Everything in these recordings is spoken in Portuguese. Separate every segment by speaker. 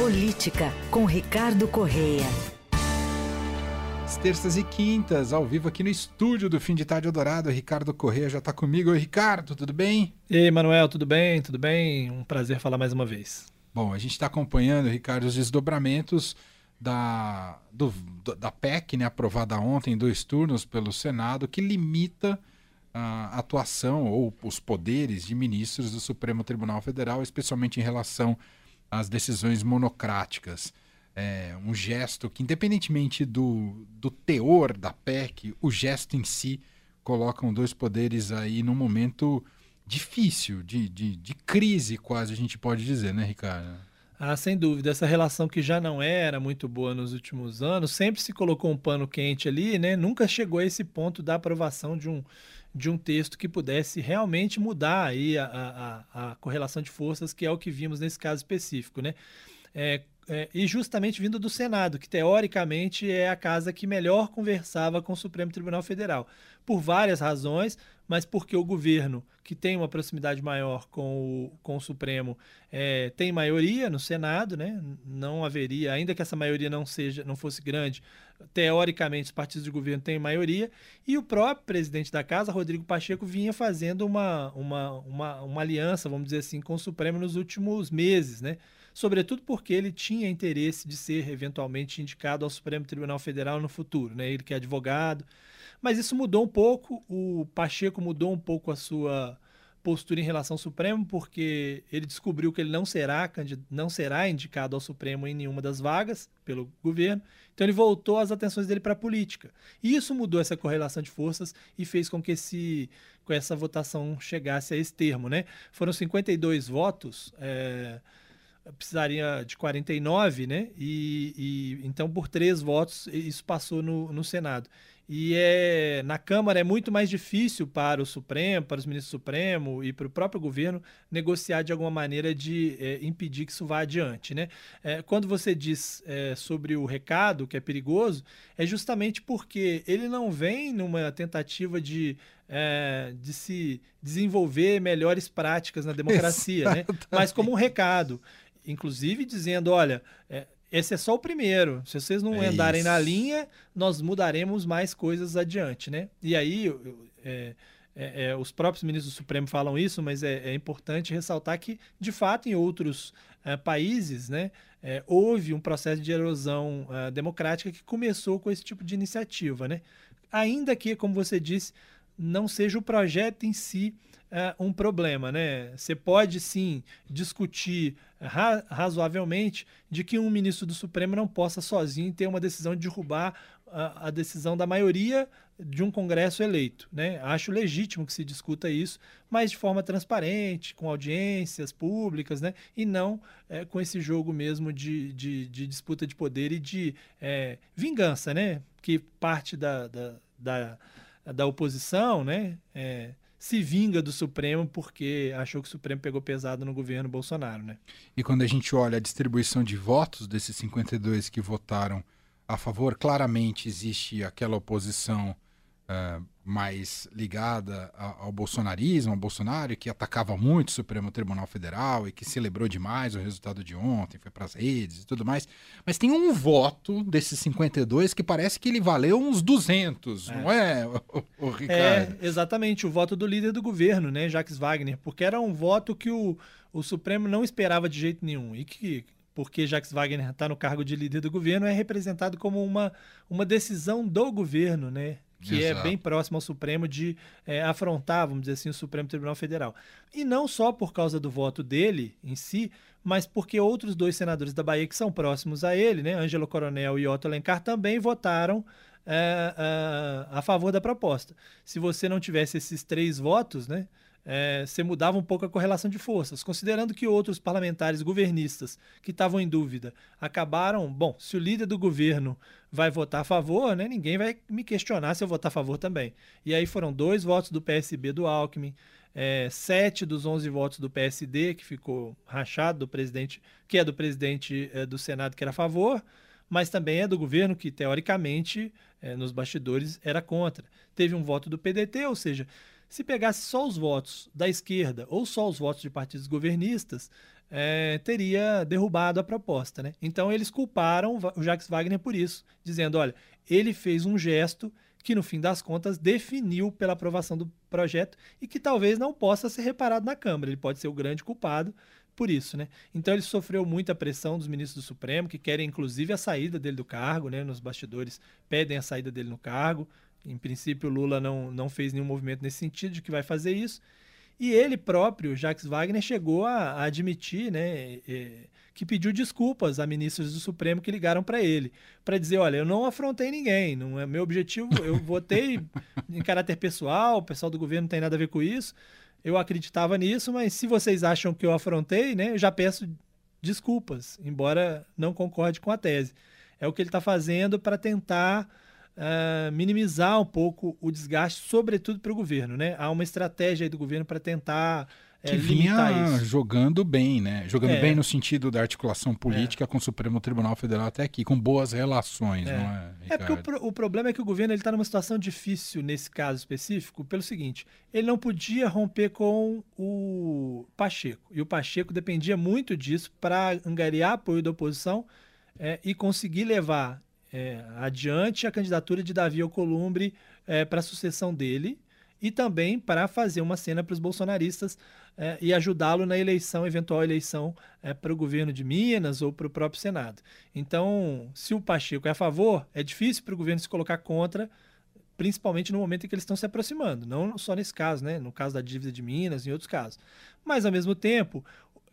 Speaker 1: Política, com Ricardo Correia.
Speaker 2: As terças e quintas, ao vivo aqui no estúdio do Fim de Tarde Eldorado. Ricardo Correia já está comigo. Oi, Ricardo, tudo bem?
Speaker 3: E aí, Manuel, tudo bem? Tudo bem? Um prazer falar mais uma vez.
Speaker 2: Bom, a gente está acompanhando, Ricardo, os desdobramentos da, do, da PEC, né, aprovada ontem em dois turnos pelo Senado, que limita a atuação ou os poderes de ministros do Supremo Tribunal Federal, especialmente em relação às decisões monocráticas. É um gesto que, independentemente do, do teor da PEC, o gesto em si colocam dois poderes aí num momento difícil, de, de, de crise quase, a gente pode dizer, né, Ricardo?
Speaker 3: Ah, sem dúvida. Essa relação que já não era muito boa nos últimos anos, sempre se colocou um pano quente ali, né? Nunca chegou a esse ponto da aprovação de um, de um texto que pudesse realmente mudar aí a, a, a correlação de forças, que é o que vimos nesse caso específico, né? É, é, e justamente vindo do Senado, que teoricamente é a casa que melhor conversava com o Supremo Tribunal Federal, por várias razões, mas porque o governo, que tem uma proximidade maior com o, com o Supremo, é, tem maioria no Senado, né? não haveria, ainda que essa maioria não seja, não fosse grande, teoricamente os partidos de governo têm maioria, e o próprio presidente da casa, Rodrigo Pacheco, vinha fazendo uma, uma, uma, uma aliança, vamos dizer assim, com o Supremo nos últimos meses, né? Sobretudo porque ele tinha interesse de ser eventualmente indicado ao Supremo Tribunal Federal no futuro, né? ele que é advogado. Mas isso mudou um pouco, o Pacheco mudou um pouco a sua postura em relação ao Supremo, porque ele descobriu que ele não será, não será indicado ao Supremo em nenhuma das vagas pelo governo, então ele voltou as atenções dele para a política. E isso mudou essa correlação de forças e fez com que esse, com essa votação chegasse a esse termo. Né? Foram 52 votos. É, precisaria de 49, né? E, e então por três votos isso passou no, no Senado. E é, na Câmara é muito mais difícil para o Supremo, para os ministros do Supremo e para o próprio governo negociar de alguma maneira de é, impedir que isso vá adiante. Né? É, quando você diz é, sobre o recado, que é perigoso, é justamente porque ele não vem numa tentativa de, é, de se desenvolver melhores práticas na democracia, né? mas como um recado inclusive dizendo, olha, é, esse é só o primeiro. Se vocês não é andarem isso. na linha, nós mudaremos mais coisas adiante, né? E aí, é, é, é, os próprios ministros do Supremo falam isso, mas é, é importante ressaltar que, de fato, em outros é, países, né, houve um processo de erosão democrática que começou com esse tipo de iniciativa, né? Ainda que, como você disse, não seja o projeto em si é, um problema, né? Você pode sim discutir ra razoavelmente de que um ministro do Supremo não possa sozinho ter uma decisão de derrubar a, a, decisão da maioria de um Congresso eleito, né? Acho legítimo que se discuta isso, mas de forma transparente, com audiências públicas, né? E não é, com esse jogo mesmo de, de, de, disputa de poder e de é, vingança, né? Que parte da, da, da, da oposição, né? É, se vinga do Supremo porque achou que o Supremo pegou pesado no governo Bolsonaro, né?
Speaker 2: E quando a gente olha a distribuição de votos desses 52 que votaram a favor, claramente existe aquela oposição uh, mais ligada ao bolsonarismo, ao Bolsonaro, que atacava muito o Supremo Tribunal Federal e que celebrou demais o resultado de ontem, foi para as redes e tudo mais. Mas tem um voto desses 52 que parece que ele valeu uns 200, é. não é, o, o Ricardo?
Speaker 3: É, exatamente, o voto do líder do governo, né, Jacques Wagner, porque era um voto que o, o Supremo não esperava de jeito nenhum e que porque Jacques Wagner está no cargo de líder do governo, é representado como uma, uma decisão do governo, né? Que é Exato. é bem próximo ao Supremo de é, afrontar, vamos dizer assim, o Supremo Tribunal Federal. E não só por causa do voto dele em si, mas porque outros dois senadores da Bahia que são próximos a ele, né, Ângelo Coronel e Otto Alencar, também votaram é, é, a favor da proposta. Se você não tivesse esses três votos, né, é, você mudava um pouco a correlação de forças, considerando que outros parlamentares governistas que estavam em dúvida acabaram. Bom, se o líder do governo vai votar a favor, né, ninguém vai me questionar se eu votar a favor também. E aí foram dois votos do PSB do Alckmin, é, sete dos onze votos do PSD, que ficou rachado do presidente, que é do presidente é, do Senado, que era a favor, mas também é do governo, que teoricamente, é, nos bastidores, era contra. Teve um voto do PDT, ou seja, se pegasse só os votos da esquerda ou só os votos de partidos governistas, é, teria derrubado a proposta. Né? Então eles culparam o Jacques Wagner por isso, dizendo: olha, ele fez um gesto que no fim das contas definiu pela aprovação do projeto e que talvez não possa ser reparado na Câmara. Ele pode ser o grande culpado por isso, né? Então ele sofreu muita pressão dos ministros do Supremo, que querem inclusive a saída dele do cargo, né? Nos bastidores pedem a saída dele no cargo. Em princípio, Lula não, não fez nenhum movimento nesse sentido de que vai fazer isso. E ele próprio, Jacques Wagner, chegou a, a admitir né, que pediu desculpas a ministros do Supremo que ligaram para ele, para dizer, olha, eu não afrontei ninguém, não é meu objetivo, eu votei em caráter pessoal, o pessoal do governo não tem nada a ver com isso, eu acreditava nisso, mas se vocês acham que eu afrontei, né, eu já peço desculpas, embora não concorde com a tese. É o que ele está fazendo para tentar uh, minimizar um pouco o desgaste, sobretudo para o governo. Né? Há uma estratégia do governo para tentar
Speaker 2: é, que vinha jogando bem, né? Jogando é. bem no sentido da articulação política é. com o Supremo Tribunal Federal até aqui, com boas relações,
Speaker 3: é.
Speaker 2: não é?
Speaker 3: Ricardo? É porque o, pro, o, problema é que o governo está numa situação difícil nesse caso específico, pelo seguinte: ele não podia romper com o Pacheco. E o Pacheco dependia muito disso para angariar apoio da oposição é, e conseguir levar é, adiante a candidatura de Davi Alcolumbre é, para a sucessão dele e também para fazer uma cena para os bolsonaristas é, e ajudá-lo na eleição, eventual eleição é, para o governo de Minas ou para o próprio Senado. Então, se o Pacheco é a favor, é difícil para o governo se colocar contra, principalmente no momento em que eles estão se aproximando, não só nesse caso, né? no caso da dívida de Minas e outros casos. Mas, ao mesmo tempo,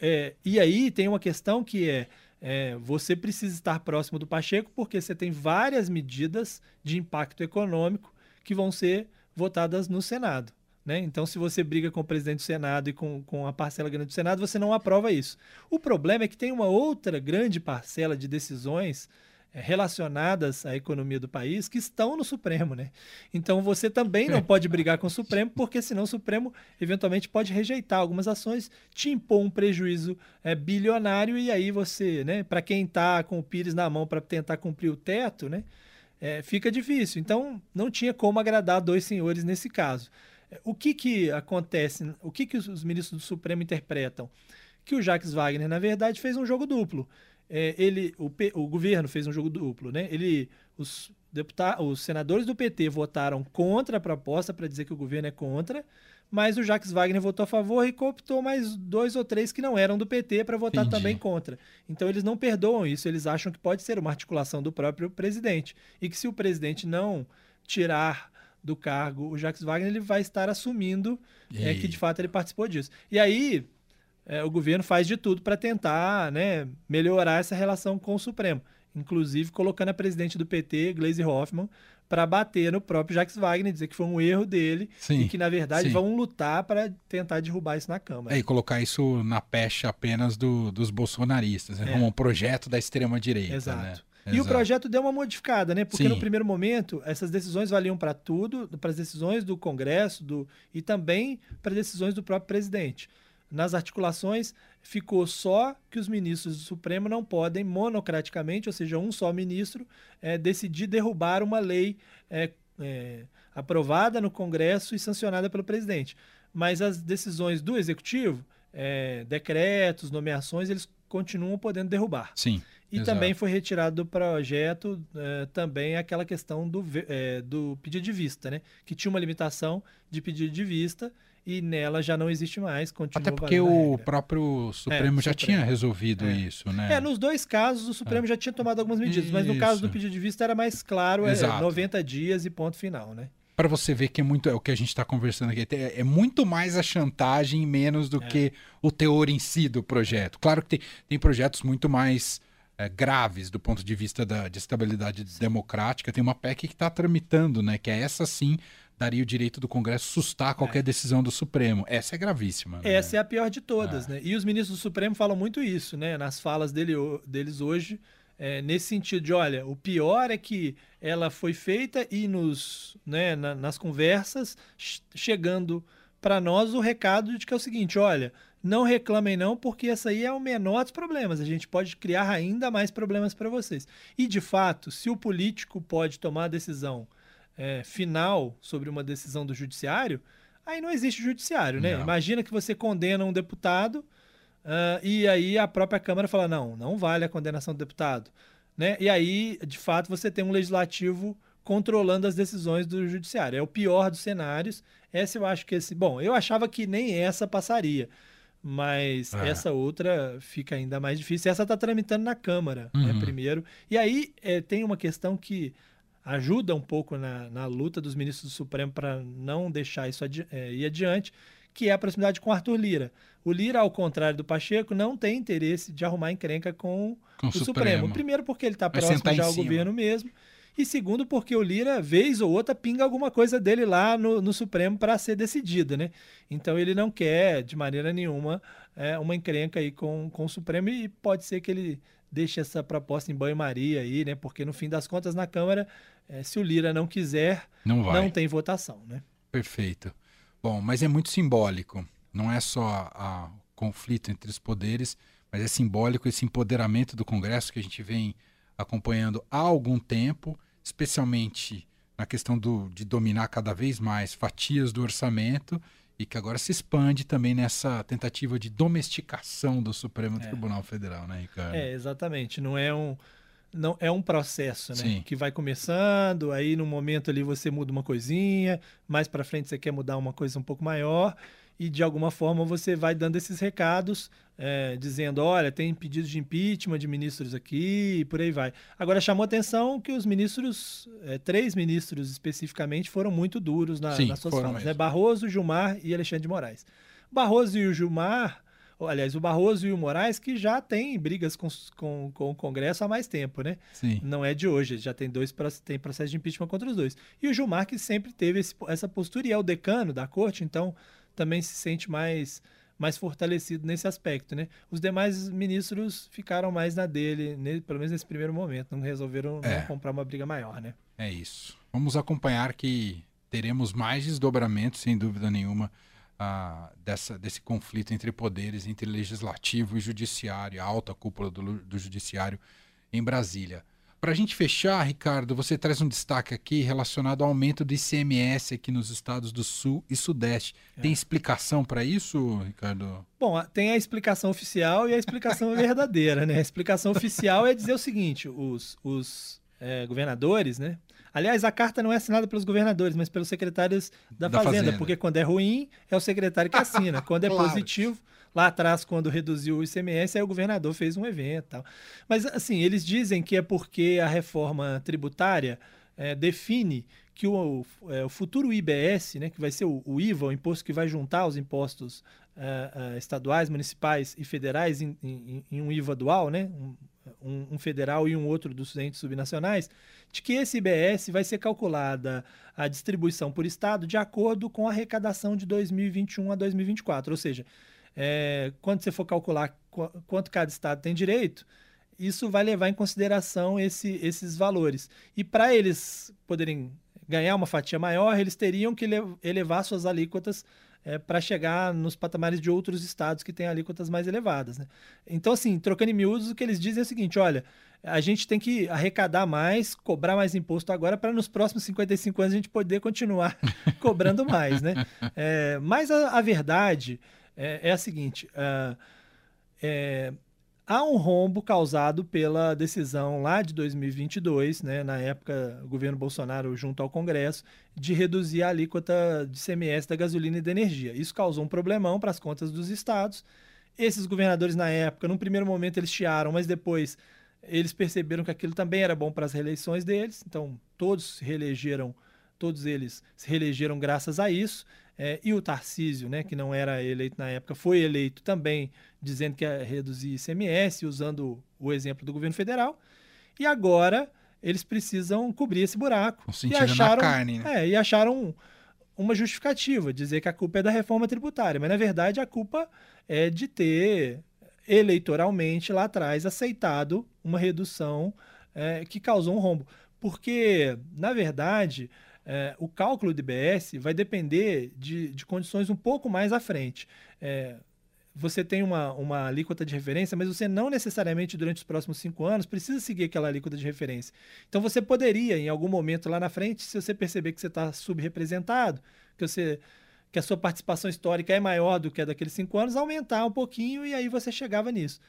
Speaker 3: é, e aí tem uma questão que é é, você precisa estar próximo do Pacheco porque você tem várias medidas de impacto econômico que vão ser votadas no Senado. Né? Então, se você briga com o presidente do Senado e com, com a parcela grande do Senado, você não aprova isso. O problema é que tem uma outra grande parcela de decisões relacionadas à economia do país que estão no Supremo, né? Então você também não pode brigar com o Supremo, porque senão o Supremo eventualmente pode rejeitar algumas ações, te impor um prejuízo é, bilionário e aí você, né? Para quem está com o Pires na mão para tentar cumprir o teto, né? É, fica difícil. Então não tinha como agradar dois senhores nesse caso. É, o que que acontece? O que que os ministros do Supremo interpretam? Que o Jacques Wagner, na verdade, fez um jogo duplo é, ele, o, P, o governo fez um jogo duplo, né? Ele, os, deputados, os senadores do PT votaram contra a proposta para dizer que o governo é contra, mas o Jacques Wagner votou a favor e cooptou mais dois ou três que não eram do PT para votar Entendi. também contra. Então eles não perdoam isso, eles acham que pode ser uma articulação do próprio presidente e que se o presidente não tirar do cargo o Jacques Wagner, ele vai estar assumindo é, que de fato ele participou disso. E aí é, o governo faz de tudo para tentar né, melhorar essa relação com o Supremo, inclusive colocando a presidente do PT, Gleisi Hoffmann, para bater no próprio Jacques Wagner, dizer que foi um erro dele sim, e que, na verdade, sim. vão lutar para tentar derrubar isso na Câmara.
Speaker 2: É, e colocar isso na pecha apenas do, dos bolsonaristas, né? é. como um projeto da extrema-direita.
Speaker 3: Exato.
Speaker 2: Né?
Speaker 3: E Exato. o projeto deu uma modificada, né? Porque Sim. no primeiro momento, essas decisões valiam para tudo, para as decisões do Congresso do, e também para decisões do próprio presidente nas articulações ficou só que os ministros do Supremo não podem monocraticamente, ou seja, um só ministro, é, decidir derrubar uma lei é, é, aprovada no Congresso e sancionada pelo presidente. Mas as decisões do Executivo, é, decretos, nomeações, eles continuam podendo derrubar.
Speaker 2: Sim.
Speaker 3: E exato. também foi retirado do projeto é, também aquela questão do, é, do pedido de vista, né? Que tinha uma limitação de pedido de vista e nela já não existe mais.
Speaker 2: Até porque o próprio Supremo é, já Supremo. tinha resolvido
Speaker 3: é.
Speaker 2: isso, né?
Speaker 3: É, nos dois casos o Supremo é. já tinha tomado algumas medidas, isso. mas no caso do pedido de vista era mais claro, é Exato. é 90 dias e ponto final, né?
Speaker 2: Para você ver que é muito é o que a gente está conversando aqui, é, é muito mais a chantagem menos do é. que o teor em si do projeto. Claro que tem, tem projetos muito mais é, graves do ponto de vista da, de estabilidade democrática. Tem uma PEC que está tramitando, né? Que é essa sim daria o direito do Congresso sustar qualquer é. decisão do Supremo. Essa é gravíssima.
Speaker 3: Né? Essa é a pior de todas, é. né? E os ministros do Supremo falam muito isso, né? Nas falas dele, deles hoje, é, nesse sentido de, olha, o pior é que ela foi feita e nos, né, na, nas conversas, chegando para nós o recado de que é o seguinte, olha, não reclamem não, porque essa aí é o menor dos problemas. A gente pode criar ainda mais problemas para vocês. E, de fato, se o político pode tomar a decisão é, final sobre uma decisão do judiciário, aí não existe judiciário, né? Não. Imagina que você condena um deputado, Uh, e aí a própria Câmara fala: não, não vale a condenação do deputado. Né? E aí, de fato, você tem um legislativo controlando as decisões do judiciário. É o pior dos cenários. Essa eu acho que esse. Bom, eu achava que nem essa passaria. Mas é. essa outra fica ainda mais difícil. Essa está tramitando na Câmara, né, uhum. né, primeiro. E aí é, tem uma questão que ajuda um pouco na, na luta dos ministros do Supremo para não deixar isso adi é, ir adiante, que é a proximidade com Arthur Lira. O Lira, ao contrário do Pacheco, não tem interesse de arrumar encrenca com, com o Supremo. Supremo. Primeiro porque ele está próximo já ao governo mesmo. E segundo, porque o Lira, vez ou outra, pinga alguma coisa dele lá no, no Supremo para ser decidida, né? Então ele não quer, de maneira nenhuma, é, uma encrenca aí com, com o Supremo e pode ser que ele deixe essa proposta em banho-maria aí, né? Porque no fim das contas, na Câmara, é, se o Lira não quiser, não, não tem votação, né?
Speaker 2: Perfeito. Bom, mas é muito simbólico. Não é só o conflito entre os poderes, mas é simbólico esse empoderamento do Congresso que a gente vem acompanhando há algum tempo, especialmente na questão do, de dominar cada vez mais fatias do orçamento e que agora se expande também nessa tentativa de domesticação do Supremo é. Tribunal Federal, né, Ricardo?
Speaker 3: É, exatamente. Não é um não é um processo, né? Sim. Que vai começando, aí no momento ali você muda uma coisinha, mais para frente você quer mudar uma coisa um pouco maior e de alguma forma você vai dando esses recados, é, dizendo, olha, tem pedidos de impeachment de ministros aqui e por aí vai. Agora chamou atenção que os ministros, é, três ministros especificamente, foram muito duros na, Sim, nas suas falas, né? Barroso, Gilmar e Alexandre de Moraes. Barroso e o Gilmar, aliás, o Barroso e o Moraes, que já têm brigas com, com, com, o Congresso há mais tempo, né?
Speaker 2: Sim.
Speaker 3: Não é de hoje, já tem dois tem processo de impeachment contra os dois. E o Gilmar, que sempre teve esse, essa postura, e é o decano da corte, então também se sente mais mais fortalecido nesse aspecto, né? Os demais ministros ficaram mais na dele, pelo menos nesse primeiro momento, não resolveram é. não comprar uma briga maior, né?
Speaker 2: É isso. Vamos acompanhar que teremos mais desdobramentos, sem dúvida nenhuma, uh, dessa, desse conflito entre poderes, entre legislativo e judiciário, a alta cúpula do, do judiciário em Brasília. Para a gente fechar, Ricardo, você traz um destaque aqui relacionado ao aumento do ICMS aqui nos estados do Sul e Sudeste. É. Tem explicação para isso, Ricardo?
Speaker 3: Bom, tem a explicação oficial e a explicação verdadeira, né? A explicação oficial é dizer o seguinte: os, os é, governadores, né? Aliás, a carta não é assinada pelos governadores, mas pelos secretários da, da Fazenda, Fazenda, porque quando é ruim, é o secretário que assina. Quando é claro. positivo, Lá atrás, quando reduziu o ICMS, aí o governador fez um evento tal. Mas, assim, eles dizem que é porque a reforma tributária é, define que o, é, o, futuro IBS, né, que vai ser o, o, IVA, o imposto que vai juntar os impostos é, é estaduais, municipais e federais em, em, em, um IVA dual, né, um, um, federal e um outro dos entes subnacionais, de que esse IBS vai ser calculada a distribuição por estado de acordo com a arrecadação de 2021 a 2024, ou seja, é, quando você for calcular qu quanto cada estado tem direito, isso vai levar em consideração esse, esses valores. E para eles poderem ganhar uma fatia maior, eles teriam que elevar suas alíquotas é, para chegar nos patamares de outros estados que têm alíquotas mais elevadas. Né? Então, assim, trocando em miúdos, o que eles dizem é o seguinte: olha, a gente tem que arrecadar mais, cobrar mais imposto agora, para nos próximos 55 anos a gente poder continuar cobrando mais. Né? É, mas a, a verdade é, é a seguinte: uh, é, há um rombo causado pela decisão lá de 2022, né, na época o governo Bolsonaro junto ao Congresso, de reduzir a alíquota de CMS da gasolina e da energia. Isso causou um problemão para as contas dos estados. Esses governadores na época, num primeiro momento eles chiaram, mas depois eles perceberam que aquilo também era bom para as reeleições deles, então todos se reelegeram, todos eles se reelegeram graças a isso. É, e o Tarcísio, né, que não era eleito na época, foi eleito também dizendo que ia reduzir ICMS, usando o exemplo do governo federal. E agora eles precisam cobrir esse buraco.
Speaker 2: E acharam, carne,
Speaker 3: né? é, e acharam uma justificativa, dizer que a culpa é da reforma tributária. Mas, na verdade, a culpa é de ter eleitoralmente lá atrás aceitado uma redução é, que causou um rombo. Porque, na verdade, é, o cálculo de IBS vai depender de, de condições um pouco mais à frente. É, você tem uma, uma alíquota de referência, mas você não necessariamente durante os próximos cinco anos precisa seguir aquela alíquota de referência. Então você poderia, em algum momento lá na frente, se você perceber que você está subrepresentado, que você que a sua participação histórica é maior do que a daqueles cinco anos, aumentar um pouquinho e aí você chegava nisso.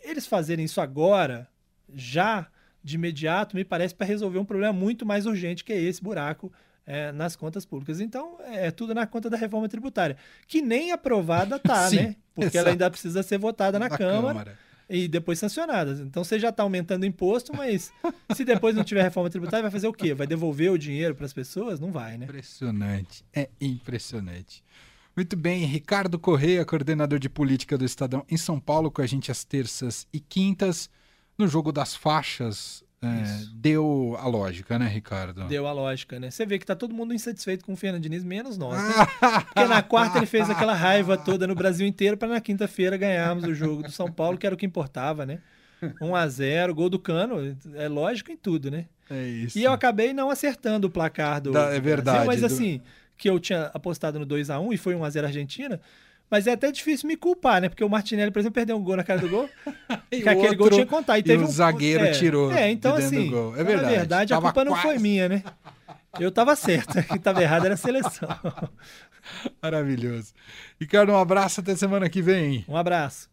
Speaker 3: Eles fazerem isso agora, já de imediato, me parece para resolver um problema muito mais urgente que é esse buraco é, nas contas públicas. Então, é tudo na conta da reforma tributária, que nem aprovada tá,
Speaker 2: Sim,
Speaker 3: né? Porque
Speaker 2: exato.
Speaker 3: ela ainda precisa ser votada na,
Speaker 2: Na
Speaker 3: Câmara,
Speaker 2: Câmara.
Speaker 3: e depois sancionada. Então, você já está aumentando o imposto, mas se depois não tiver reforma tributária, vai fazer o quê? Vai devolver o dinheiro para as pessoas? Não vai, né?
Speaker 2: Impressionante. É impressionante. Muito bem, Ricardo Correia, coordenador de política do Estadão em São Paulo, com a gente às terças e quintas. No jogo das faixas, é, deu a lógica, né, Ricardo?
Speaker 3: Deu a lógica, né? Você vê que tá todo mundo insatisfeito com o Fernando Diniz, menos nós. Né? Porque na quarta ele fez aquela raiva toda no Brasil inteiro para na quinta-feira ganharmos o jogo do São Paulo, que era o que importava, né? 1 a 0 gol do Cano, é lógico em tudo, né?
Speaker 2: É isso.
Speaker 3: E eu acabei não acertando o placar do,
Speaker 2: Da- é verdade,
Speaker 3: Brasil, mas
Speaker 2: do-
Speaker 3: assim, que eu tinha apostado no 2 a 1 e foi 1 a 0 Argentina, mas é até difícil me culpar, né? Porque o Martinelli, por exemplo, perdeu um gol na cara do gol,
Speaker 2: E
Speaker 3: que aquele gol
Speaker 2: outro-
Speaker 3: tinha que contar. E,
Speaker 2: e
Speaker 3: teve
Speaker 2: o
Speaker 3: um-
Speaker 2: zagueiro
Speaker 3: é,
Speaker 2: tirou
Speaker 3: É, então assim,
Speaker 2: gol. É verdade.
Speaker 3: na verdade, a culpa não foi
Speaker 2: quase.
Speaker 3: minha, né? Eu tava certo, quem tava errado era a seleção.
Speaker 2: Maravilhoso. Ricardo, um abraço até semana que vem.
Speaker 3: Um abraço.